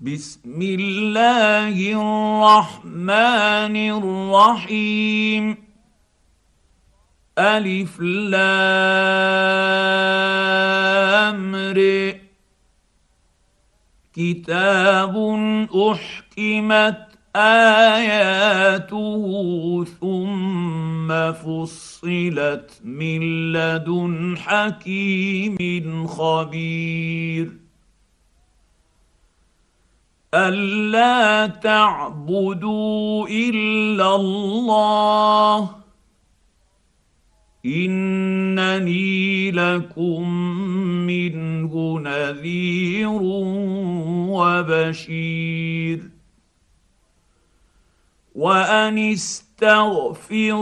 بسم الله الرحمن الرحيم. ألف لام كتاب أحكمت آياته ثم فصلت من لدن حكيم خبير. الا تعبدوا الا الله انني لكم منه نذير وبشير وان استغفروا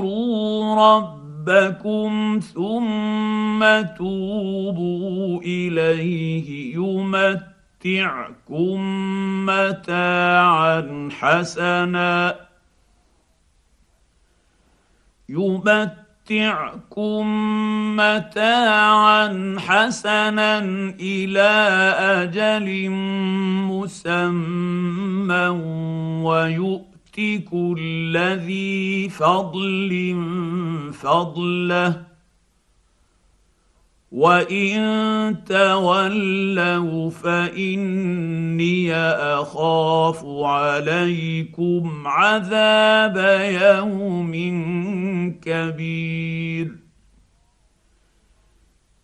ربكم ثم توبوا اليه يمتعكم متاعا حسنا. يمتعكم متاعا حسنا إلى أجل مسمى ويؤتي يؤت كل ذي فضل فضله. وان تولوا فاني اخاف عليكم عذاب يوم كبير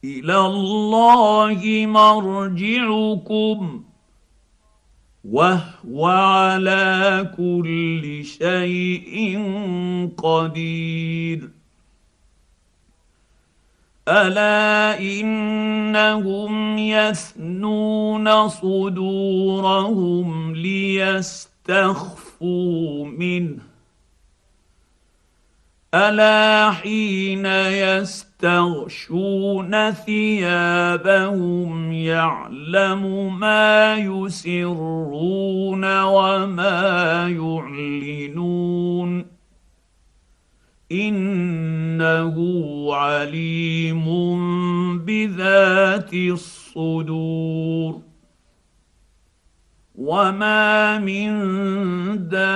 إلى الله مرجعكم وهو على كل شيء قدير الا انهم يثنون صدورهم ليستخفوا منه الا حين يستغشون ثيابهم يعلم ما يسرون وما يعلنون إنه عليم بذات الصدور. وما من دابة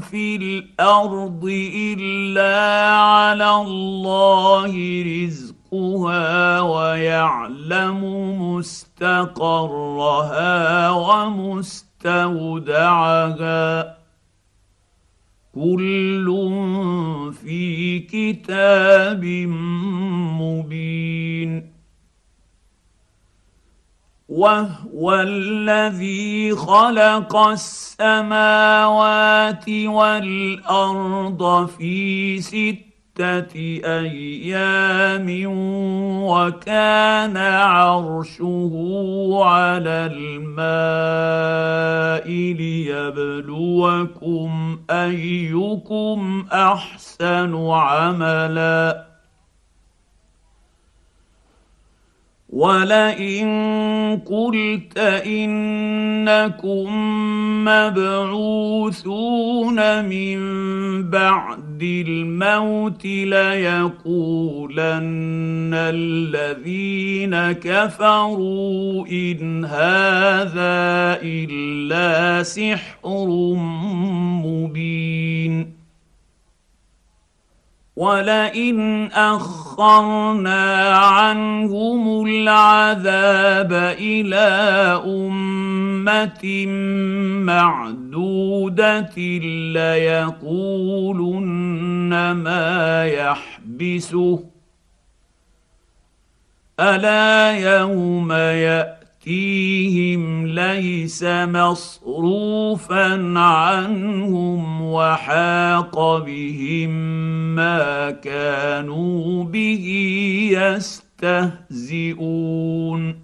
في الأرض إلا على الله رزقها ويعلم مستقرها ومستودعها. كل في كتاب مبين. وهو الذي خلق السماوات والأرض في سته أيام وكان عرشه على الماء ليبلوكم أيكم أحسن عملا. ولئن قلت انكم مبعوثون من بعد الموت ليقولن الذين كفروا إن هذا إلا سحر مبين. ولئن أخرنا عنهم العذاب إلى أمة معدودة ليقولن ما يحبسه. ألا يوم ياتي يأتيهم ليس مصروفا عنهم وحاق بهم ما كانوا به يستهزئون.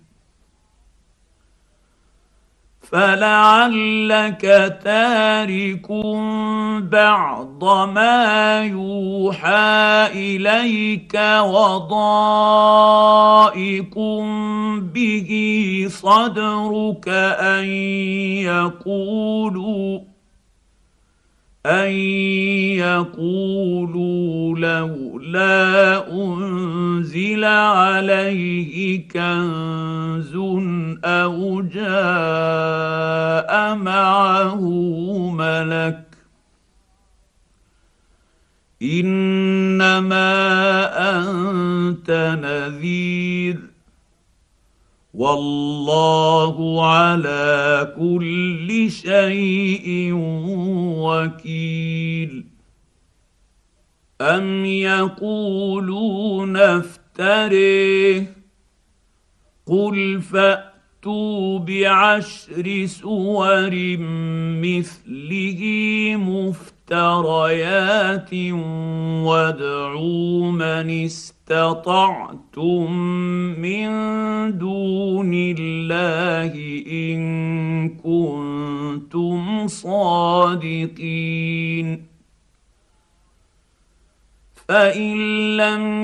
فلعلك تارك بعض ما يوحى إليك وضائق به صدرك أن يقولوا ان يقولوا لولا انزل عليه كنز أو جاء معه ملك انما انت نذير والله على كل شيء وكيل. أم يقولون افتريه؟ قل فأتوا بعشر سور مثله مفتريات وادعوا من استطعتم من دون الله إن كنتم صادقين. فإن لم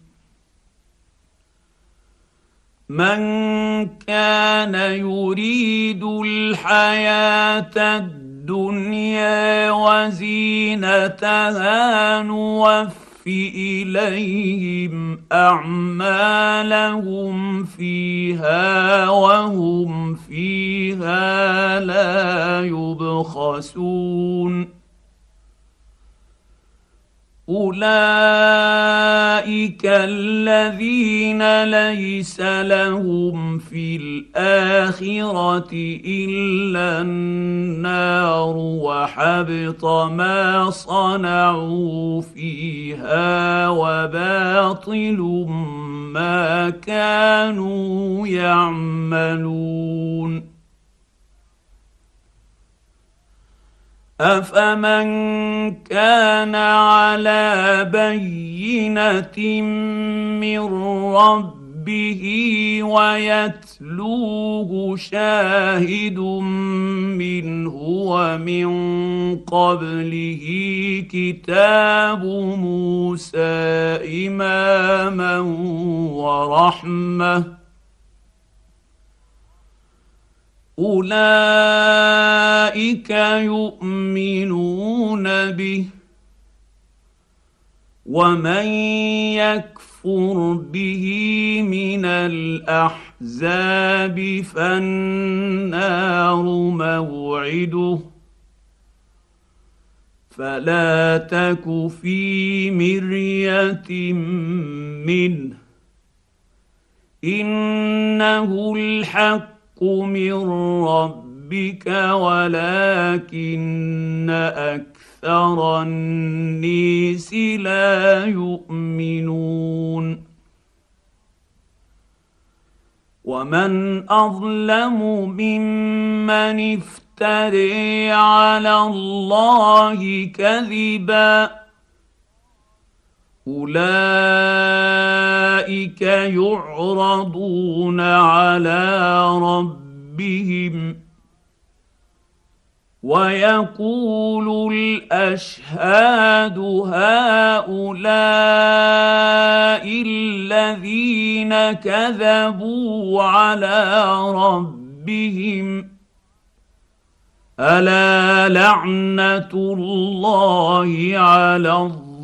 من كان يريد الحياة الدنيا وزينتها نوفي اليهم اعمالهم فيها وهم فيها لا يبخسون اولئك الذين ليس لهم في الاخره الا النار وحبط ما صنعوا فيها وباطل ما كانوا يعملون أفمن كان على بينة من ربه ويتلوه شاهد منه ومن قبله كتاب موسى إماما ورحمة أولئك يؤمنون به ومن يكفر به من الأحزاب فالنار موعده فلا تك في مرية منه إنه الحق من ربك ولكن أكثر النيس لا يؤمنون ومن اظلم ممن افتري على الله كذبا اولئك يعرضون على ربهم ويقول الاشهاد هؤلاء الذين كذبوا على ربهم الا لعنه الله على الظالمين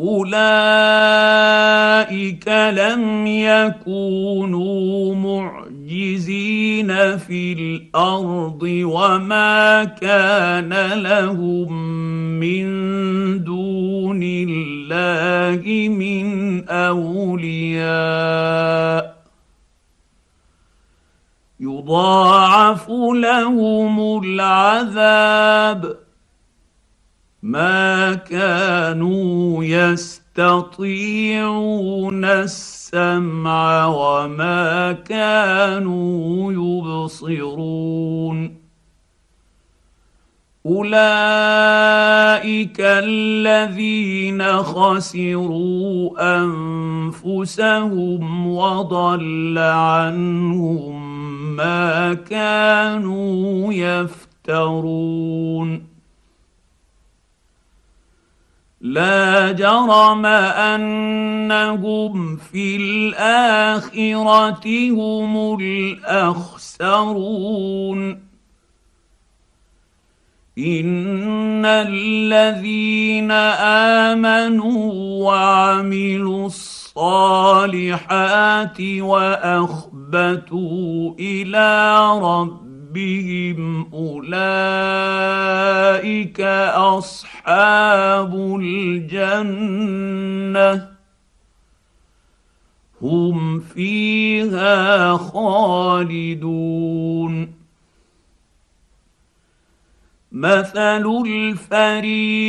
أولئك لم يكونوا معجزين في الأرض وما كان لهم من دون الله من أولياء. يضاعف لهم العذاب. ما كانوا يستطيعون السمع وما كانوا يبصرون. أولئك الذين خسروا أنفسهم وضل عنهم ما كانوا يفترون. لا جرم أنهم في الآخرة هم الأخسرون. إن الذين آمنوا وعملوا الصالحات وأخبتوا إلى ربهم ربهم أولئك أصحاب الجنة. هم فيها خالدون. مثل الفريقين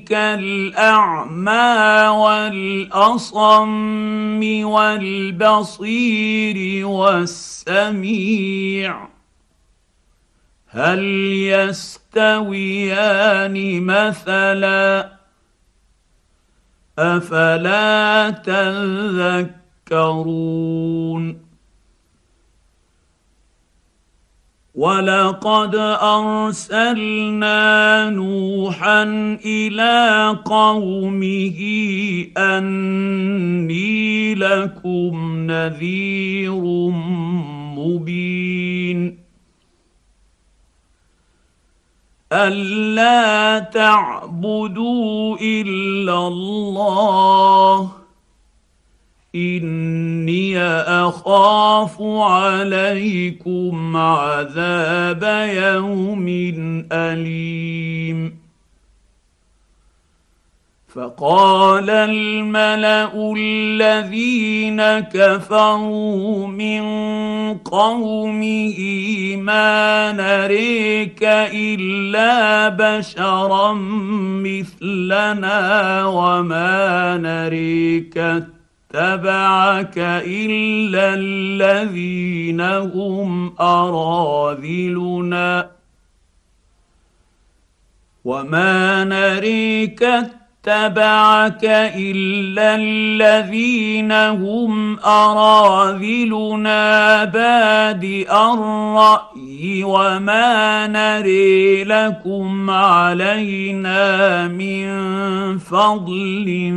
كالأعمى والأصم والبصير والسميع. هل يستويان مثلا؟ أفلا تذكرون؟ ولقد ارسلنا نوحا إلى قومه اني لكم نذير مبين ألا تعبدوا إلا الله. إني أخاف عليكم عذاب يوم أليم. فقال الملأ الذين كفروا من قومه ما نريك إلا بشرا مثلنا وما نريك اتبعك إلا الذين هم أراذلنا وما نريك اتبعك إلا الذين هم أراذلنا بادئ الراي وما نري لكم علينا من فضل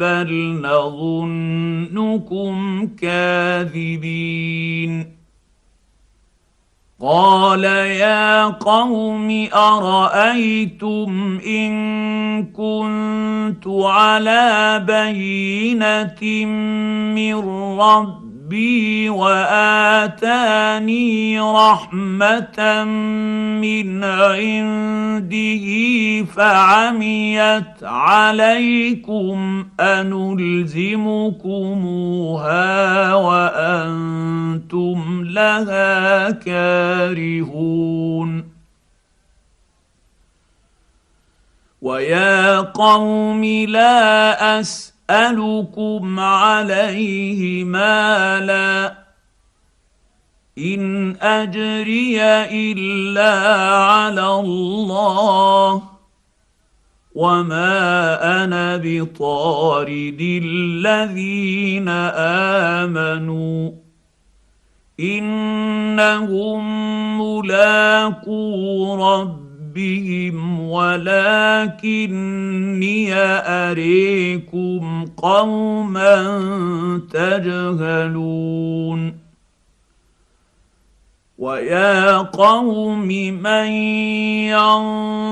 بل نظنكم كاذبين قال يا قوم أرأيتم إن كنت على بينة من ربي ربي واتاني رحمه من عنده فعميت عليكم انلزمكموها وأنتم لها كارهون ويا قوم لا أسألكم عليه مالا. إن أجري إلا على الله. وما أنا بطارد الذين آمنوا. إنهم ملاقو ربهم ولكني اريكم قوما تجهلون ويا قوم من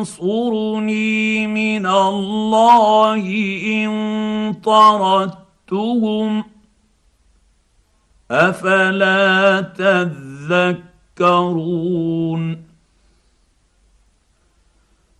ينصرني من الله ان طردتهم افلا تذكرون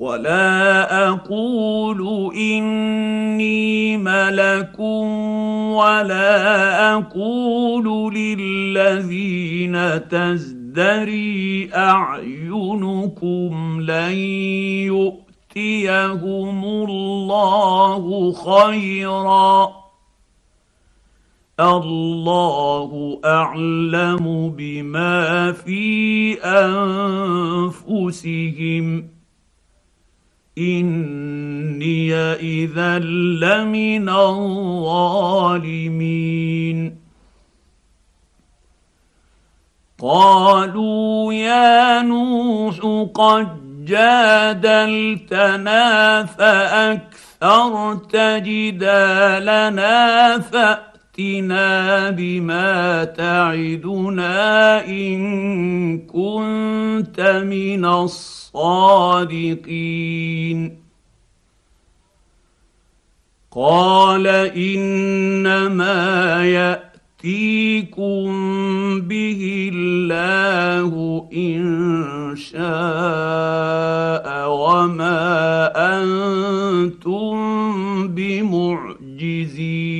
ولا أقول اني ملك ولا أقول للذين تزدري اعينكم لن يؤتيهم الله خيرا الله اعلم بما في انفسهم إني اذا لمن الظالمين. قالوا يا نوح قد جادلتنا فأكثرت جدالنا فاتنا بما تعدنا ان كنت من الصادقين قال انما ياتيكم به الله ان شاء وما أنتم بمعجزين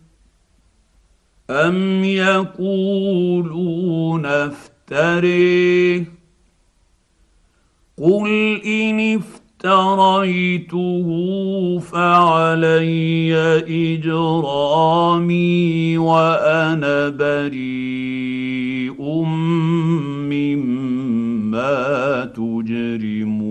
أم يقولون افتريه قل إن افتريته فعلي إجرامي وأنا بريء مما تجرمون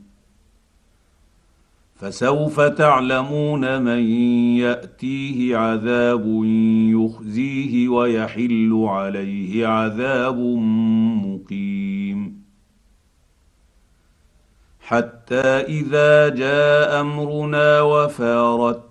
فسوف تعلمون من يأتيه عذاب يخزيه ويحل عليه عذاب مقيم. حتى إذا جاء أمرنا وفارت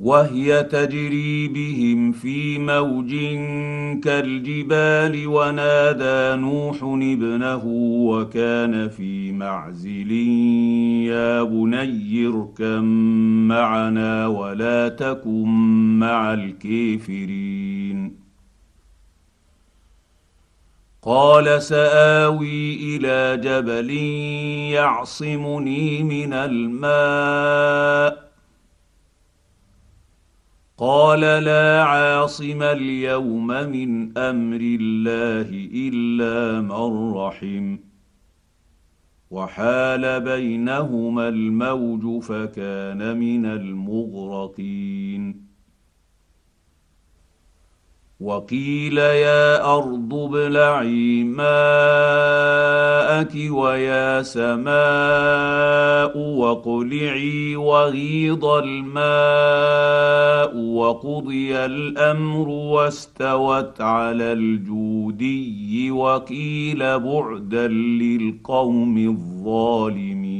وهي تجري بهم في موج كالجبال ونادى نوح ابنه وكان في معزل يا بني اركم معنا ولا تكن مع الكافرين. قال سآوي إلى جبل يعصمني من الماء قال لا عاصم اليوم من أمر الله إلا من رحم. وحال بينهما الموج فكان من المغرقين. وقيل يا أرض ابلعي ماءك ويا سماء واقلعي وغيض الماء وقضي الأمر واستوت على الجودي وقيل بعدا للقوم الظالمين.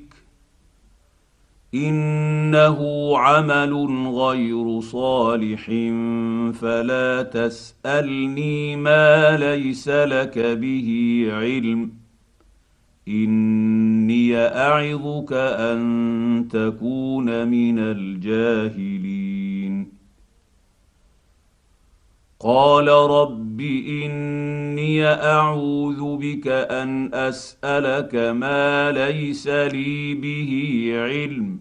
إنه عمل غير صالح فلا تسألني ما ليس لك به علم. إني أعظك أن تكون من الجاهلين. قال رب إني أعوذ بك أن أسألك ما ليس لي به علم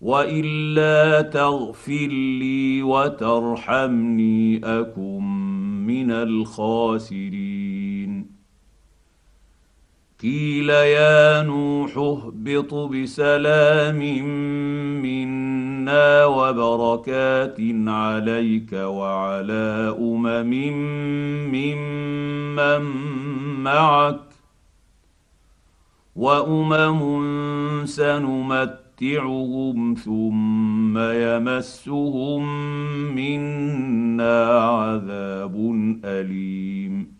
وإلا تغفر لي وترحمني أكن من الخاسرين. قيل يا نوح اهبط بسلام منا وبركات عليك وعلى امم ممن معك وامم سنمتعهم ثم يمسهم منا عذاب اليم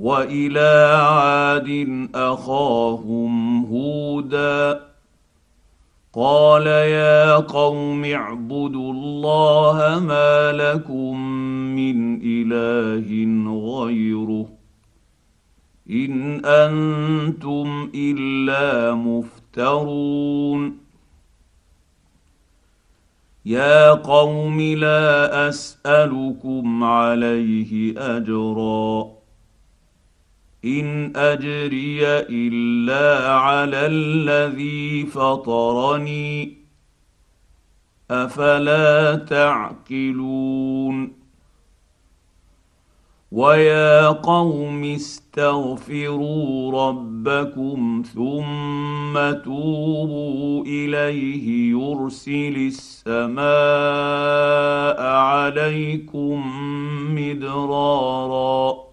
وإلى عاد أخاهم هودا. قال يا قوم اعبدوا الله ما لكم من إله غيره. إن أنتم إلا مفترون. يا قوم لا أسألكم عليه أجرا. إن أجري إلا على الذي فطرني. أفلا تعقلون. ويا قوم استغفروا ربكم ثم توبوا إليه يرسل السماء عليكم مدرارا.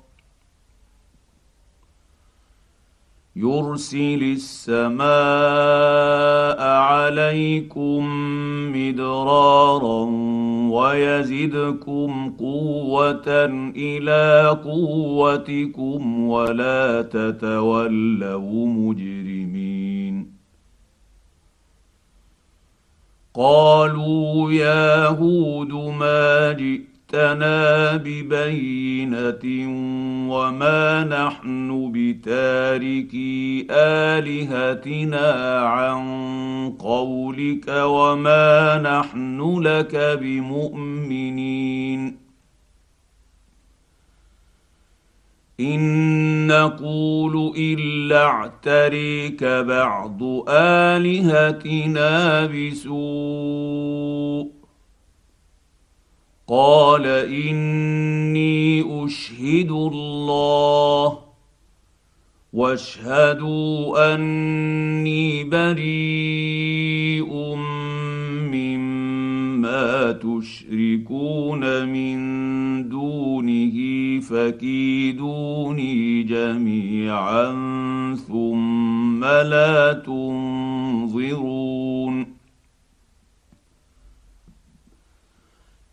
يرسل السماء عليكم مدرارا ويزدكم قوة إلى قوتكم ولا تتولوا مجرمين. قالوا يا هود ما جئت جئتنا ببينه وما نحن بتاركي الهتنا عن قولك وما نحن لك بمؤمنين ان نقول الا اعتريك بعض الهتنا بسوء قال إني أشهد الله واشهدوا أني بريء مما تشركون من دونه فكيدوني جميعا ثم لا تنظرون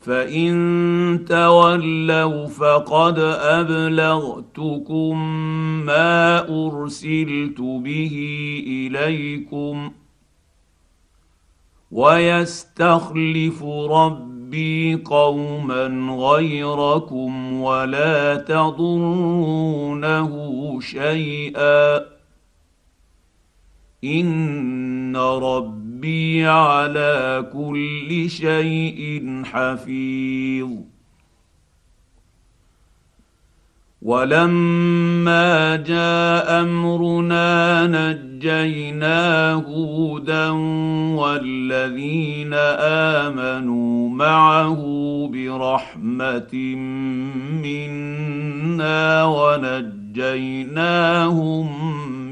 فإن تولوا فقد أبلغتكم ما أرسلت به إليكم ويستخلف ربي قوما غيركم ولا تضرونه شيئا. ان ربي على كل شيء حفيظ. ولما جاء امرنا نجينا هودا والذين امنوا معه برحمه منا ونجيناهم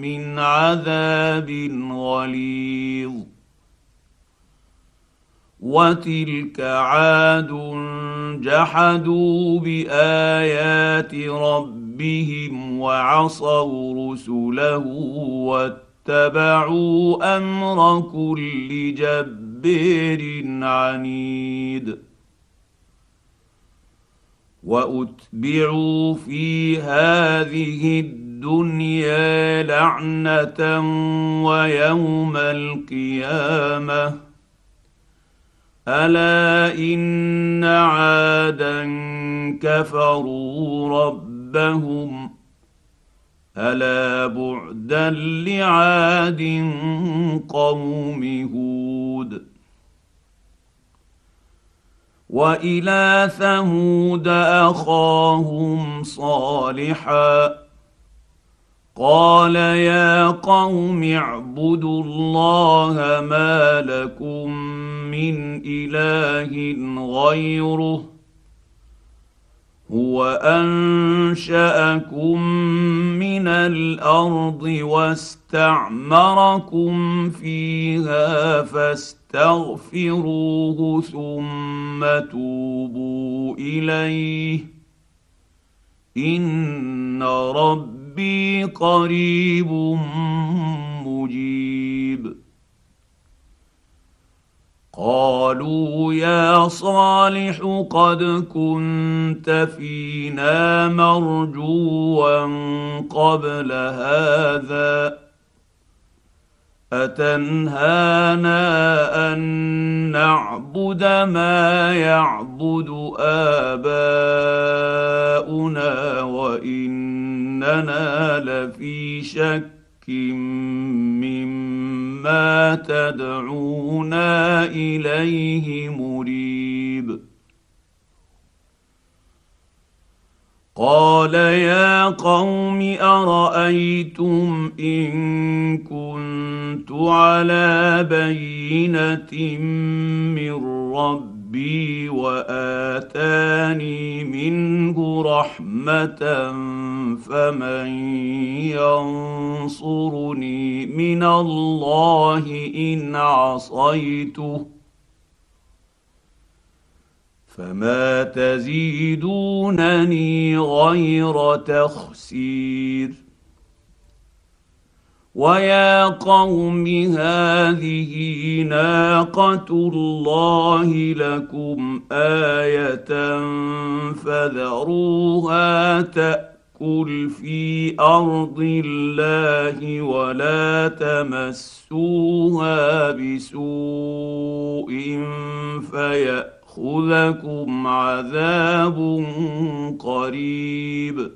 من عذاب غليظ وتلك عاد جحدوا بايات ربهم وعصوا رسله واتبعوا أمر كل جبير عنيد وأتبعوا في هذه الدنيا لعنة ويوم القيامة. ألا إن عادا كفروا ربهم. ألا بعدا لعاد قوم هود. وإلى ثمود أخاهم صالحا. قال يا قوم اعبدوا الله ما لكم من إله غيره هو أنشأكم من الأرض واستعمركم فيها فاستغفروه ثم توبوا إليه. إن رب ربي قريب مجيب. قالوا يا صالح قد كنت فينا مرجوا قبل هذا. أتنهانا أن نعبد ما يعبد آباؤنا وإننا لفي شك مما تدعونا إليه مريب. قال يا قوم ارايتم ان كنت على بينه من ربي واتاني منه رحمه فمن ينصرني من الله ان عصيته فما تزيدونني غير تخسير ويا قوم هذه ناقه الله لكم إيه فذروها تاكل في ارض الله ولا تمسوها بسوء فيأتي ياخذكم عذاب قريب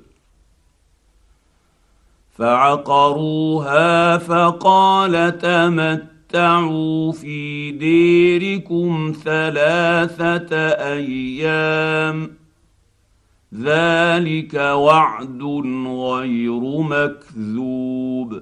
فعقروها فقال تمتعوا في ديركم ثلاثة أيام ذلك وعد غير مكذوب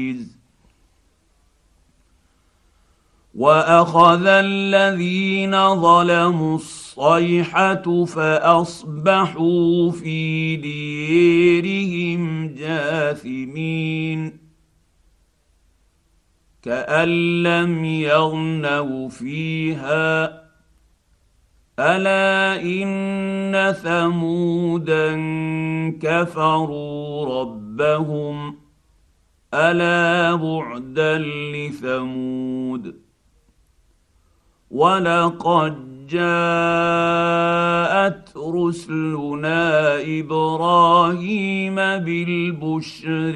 واخذ الذين ظلموا الصيحه فاصبحوا في ديرهم جاثمين كان لم يغنوا فيها الا ان ثمودا كفروا ربهم الا بعدا لثمود ولقد جاءت رسلنا إبراهيم بالبشر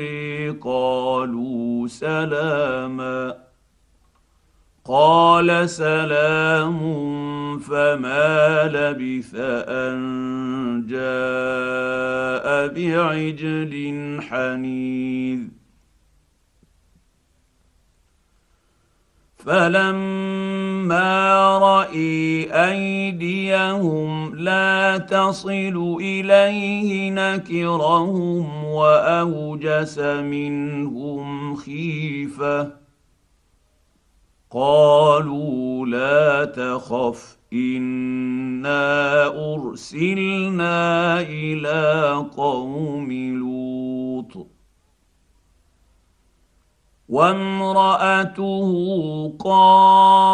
قالوا سلاما قال سلام فما لبث ان جاء بعجل حنيذ فلما راي ايديهم لا تصل اليه نكرهم واوجس منهم خيفه قالوا لا تخف انا ارسلنا إلى قوم لوط وامرأته قائمة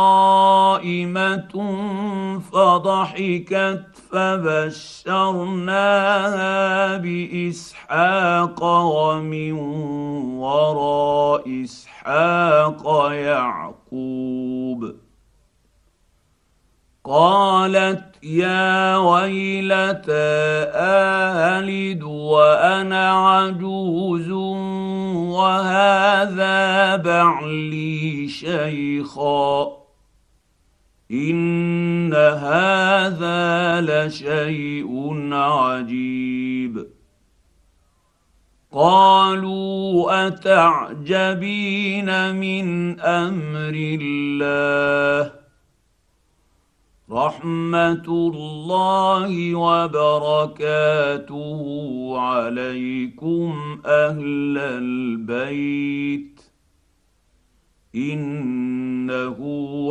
فضحكت فبشرناها بإسحاق ومن وراء إسحاق يعقوب. قالت يا ويلتى ألد وأنا عجوز وهذا بعلي شيخا. إن هذا لشيء عجيب. قالوا أتعجبين من أمر الله؟ رحمة الله وبركاته عليكم أهل البيت. إنه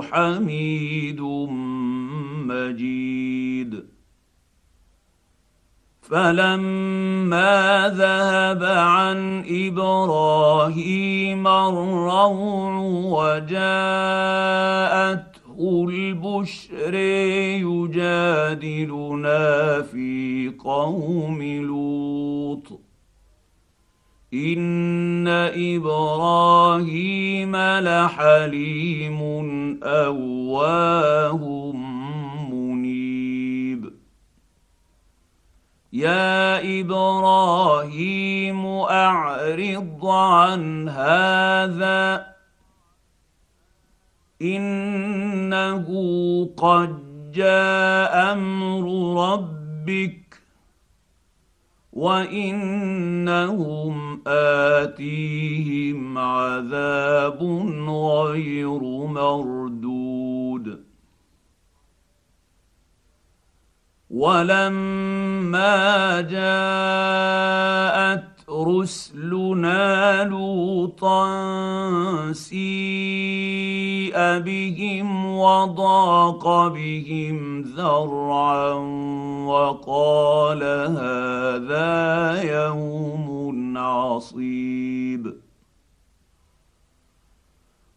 حميد مجيد. فلما ذهب عن إبراهيم الروع وجاءت البشر يجادلنا في قوم لوط. ان إبراهيم لحليم اواه منيب. يا إبراهيم اعرض عن هذا إنه قد جاء أمر ربك وإنهم آتيهم عذاب غير مردود. ولما جاءت رسلنا سيء بهم وضاق بهم ذرعا وقال هذا يوم عصيب.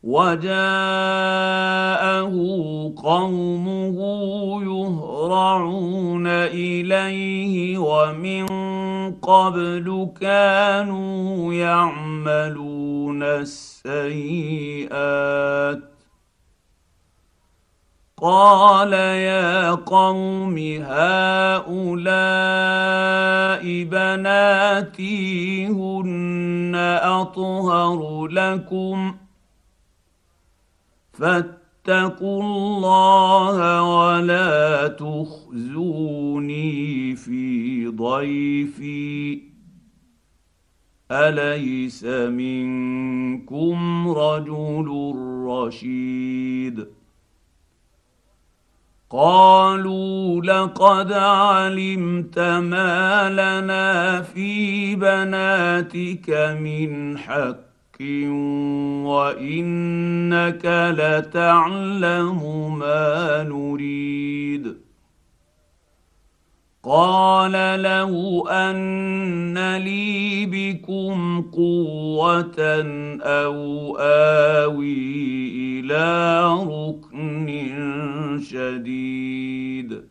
وجاءه قومه يهرعون إليه ومن قبل كانوا يعملون السيئات. قال يا قوم هؤلاء بناتي هن أطهر لكم فاتقوا الله ولا تخزوني في ضيفي. أليس منكم رجل رشيد؟ قالوا لقد علمت ما لنا في بناتك من حق وإنك لتعلم ما نريد. قال له أن لي بكم قوة أو آوي إلى ركن شديد.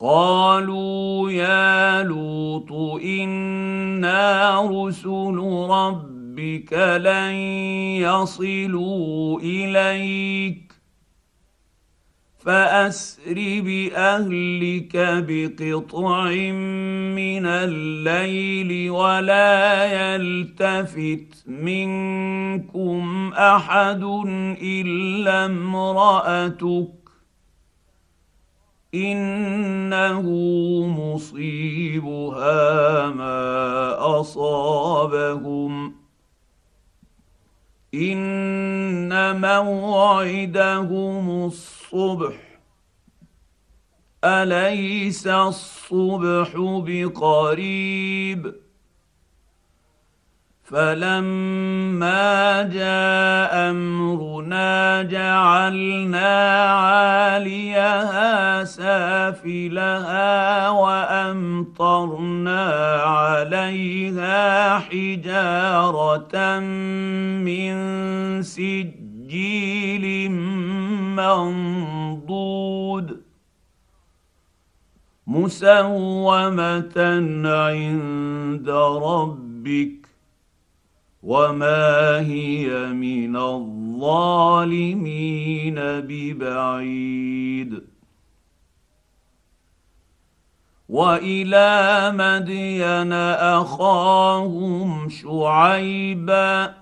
قالوا يا لوط إنا رسل ربك لن يصلوا إليك. فأسر بأهلك بقطع من الليل ولا يلتفت منكم أحد إلا امرأتك إنه مصيبها ما أصابهم إن موعدهم الصبح. أليس الصبح بقريب؟ فلما جاء امرنا جعلنا عاليها سافلها وامطرنا عليها حجاره من سجيل منضود مسومه عند ربك وما هي من الظالمين ببعيد والى مدين اخاهم شعيبا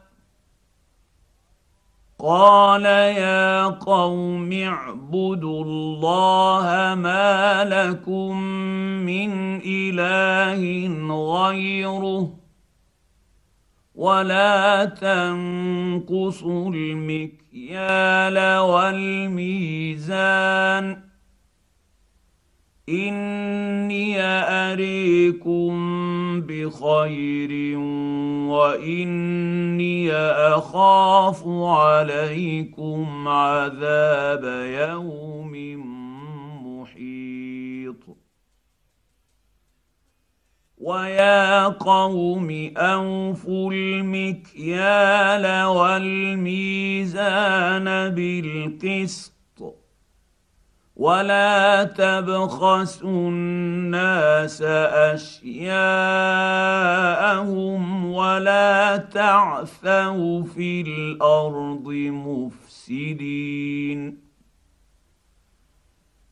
قال يا قوم اعبدوا الله ما لكم من اله غيره ولا تنقصوا المكيال والميزان اني اريكم بخير واني اخاف عليكم عذاب يوم ويا قوم اوفوا المكيال والميزان بالقسط ولا تبخسوا الناس اشياءهم ولا تعثوا في الأرض مفسدين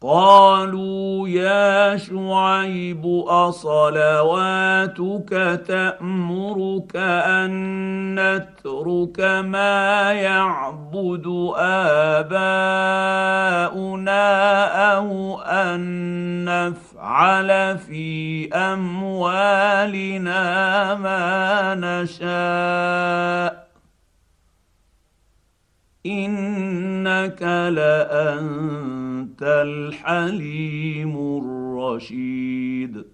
قالوا يا شعيب أصلواتك تأمرك أن نترك ما يعبد آباؤنا أو أن نفعل في أموالنا ما نشاء انك لانت الحليم الرشيد.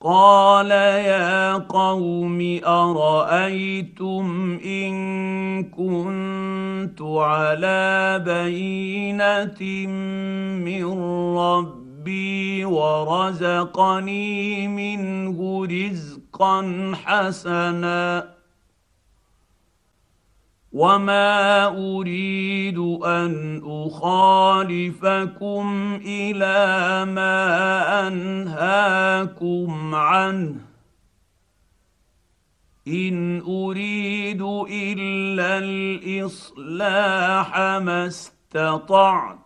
قال يا قوم ارايتم ان كنت على بينه من ربي ورزقني منه رزقا حسنا وما اريد ان اخالفكم إلى ما انهاكم عنه ان اريد الا الاصلاح ما استطعت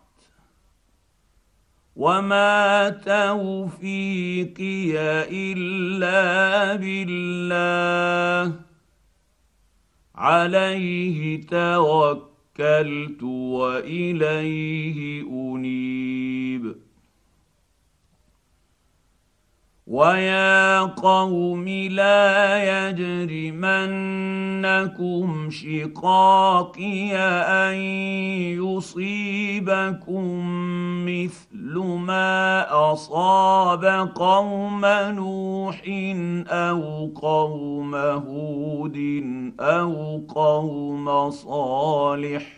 وما توفيقي الا بالله عليه توكلت وإليه أنيب. ويا قوم لا يجرمنكم شقاقي ان يصيبكم مثل ما اصاب قوم نوح أو قوم هود أو قوم صالح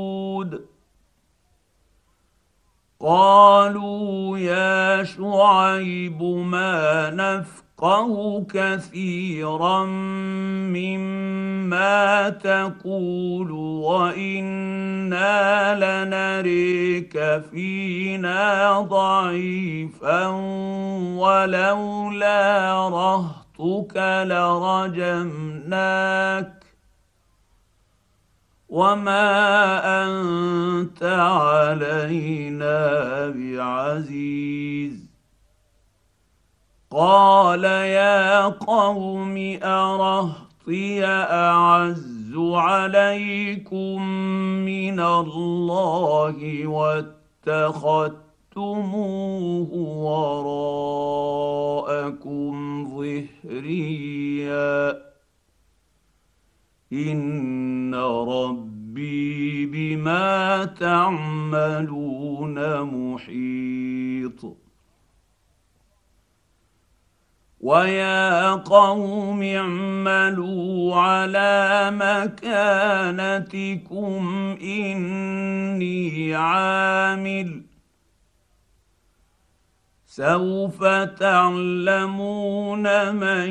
قالوا يا شعيب ما نفقه كثيرا مما تقول وإنا لنريك فينا ضعيفا ولولا رهطك لرجمناك وما انت علينا بعزيز قال يا قوم ارهطي اعز عليكم من الله واتخذتموه وراءكم ظهريا ان ربي بما تعملون محيط. ويا قوم اعملوا على مكانتكم اني عامل. سوف تعلمون من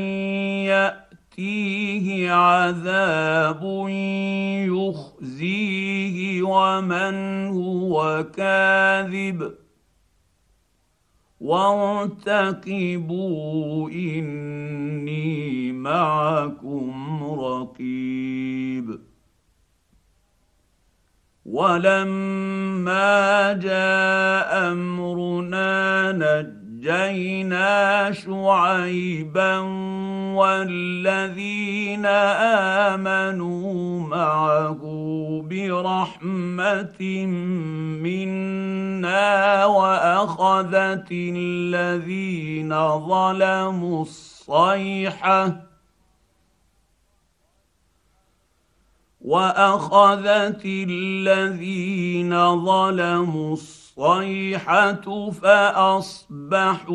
يأتي ياتيه عذاب يخزيه ومن هو كاذب وارتقبوا اني معكم رقيب ولما جاء امرنا نجد نجينا شعيبا والذين آمنوا معه برحمة منا وأخذت الذين ظلموا الصيحة وأخذت الذين ظلموا الصيحة فأصبحوا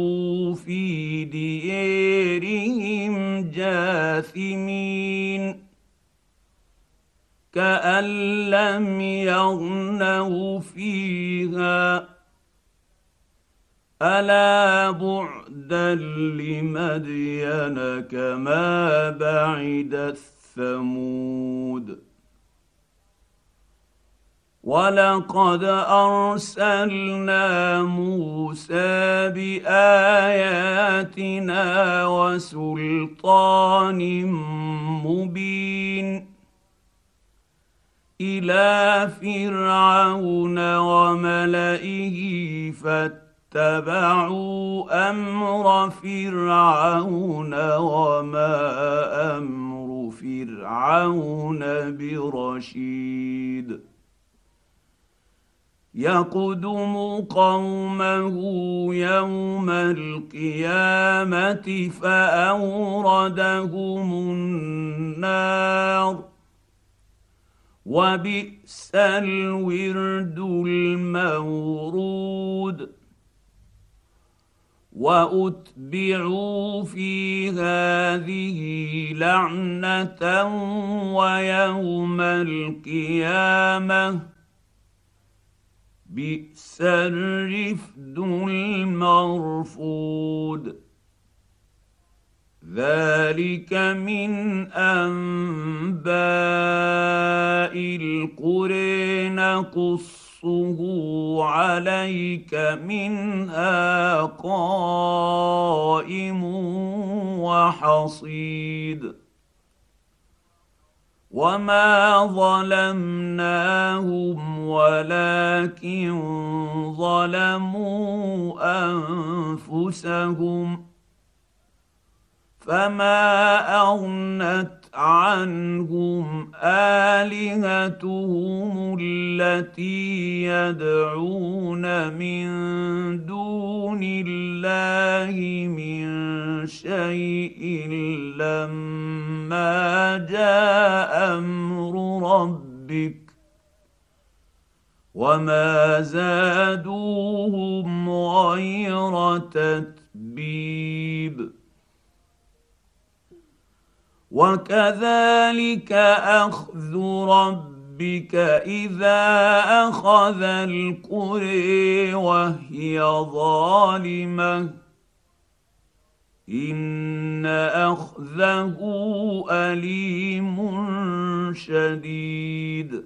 في ديارهم جاثمين كأن لم يغنوا فيها ألا بعدا لمدين كما بعدت ثمود ولقد ارسلنا موسى باياتنا وسلطان مبين إلى فرعون وملئه فاتبعوا أمر فرعون وما أمر فرعون برشيد يقدم قومه يوم القيامة فأوردهم النار. وبئس الورد المورود. وأتبعوا في هذه لعنة ويوم القيامة. بئس الرفد المرفود. ذلك من أنباء القرى نقصه عليك منها قائم وحصيد. وما ظلمناهم ولكن ظلموا انفسهم فما اغنت عنهم آلهتهم التي يدعون من دون الله من شيء لما جاء أمر ربك وما زادوهم غير تتبيب. وكذلك أخذ ربك إذا أخذ القرى وهي ظالمة. إن أخذه أليم شديد.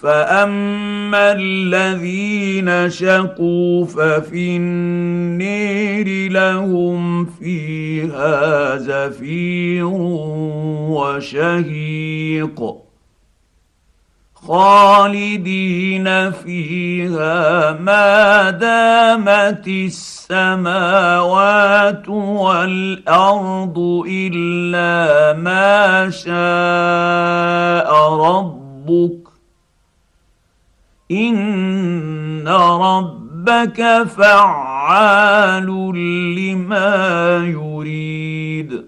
فاما الذين شقوا ففي النير لهم فيها زفير وشهيق خالدين فيها ما دامت السماوات والارض الا ما شاء ربك ان ربك فعال لما يريد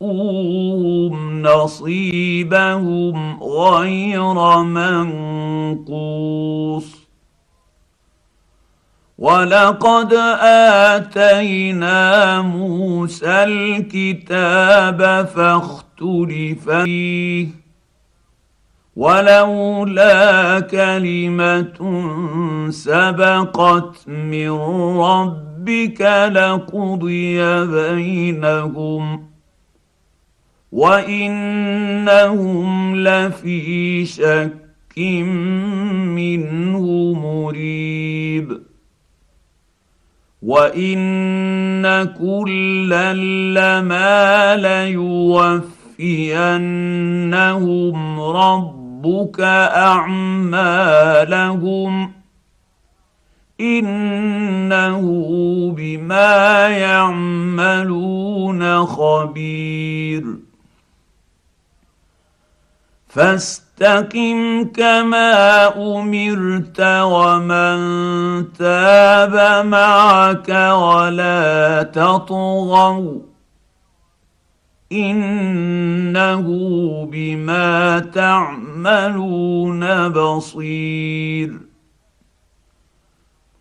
وَوَفُّوهُمْ نَصِيبَهُمْ غَيْرَ مَنقُوصٍ ولقد اتينا موسى الكتاب فاختلف فيه ولولا كلمه سبقت من ربك لقضي بينهم وانهم لفي شك منه مريب وان كلا لما ليوفينهم ربك اعمالهم انه بما يعملون خبير فاستقم كما أمرت ومن تاب معك ولا تطغوا إنه بما تعملون بصير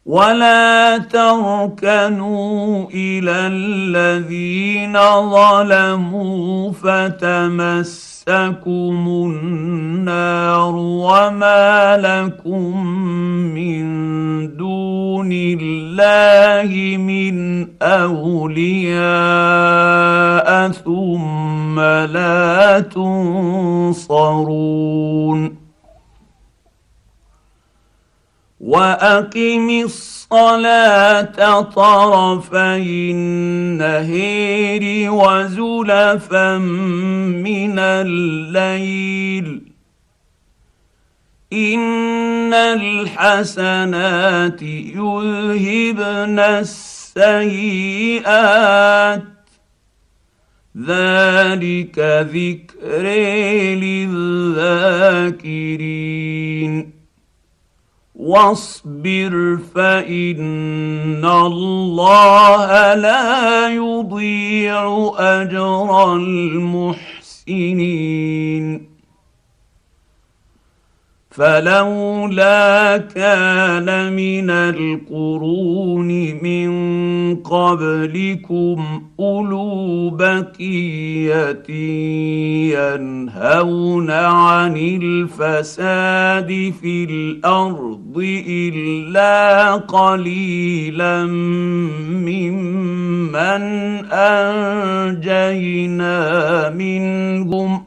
ولا تركنوا إلى الذين ظلموا فتمسوا مسكم النار وما لكم من دون الله من اولياء ثم لا تنصرون وأقم الصلاة طرفي النهير وزلفا من الليل. إن الحسنات يذهبن السيئات. ذلك ذكر للذاكرين. واصبر فإن الله لا يضيع أجر المحسنين. فلولا كان من القرون من قبلكم أولو بكيه ينهون عن الفساد في الأرض إلا قليلا ممن أنجينا منهم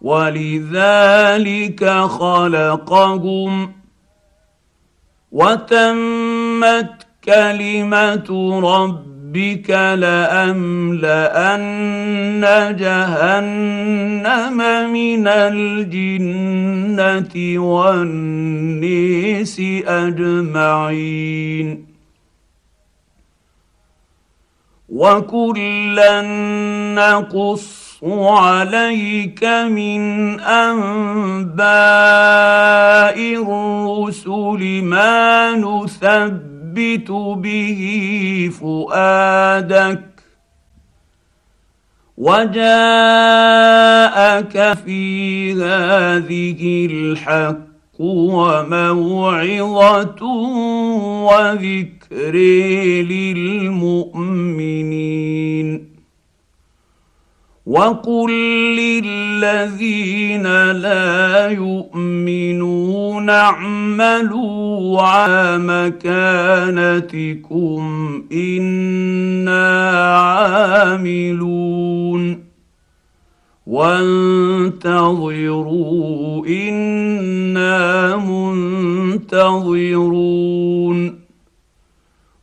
ولذلك خلقهم وتمت كلمة ربك لأملأن جهنم من الجنة والنيس أجمعين. وكلا نقص عليك من أنباء الرسل ما نثبت به فؤادك وجاءك في هذه الحق وموعظة وذكر للمؤمنين وقل للذين لا يؤمنون اعملوا على مكانتكم أنا عاملون وانتظروا أنا منتظرون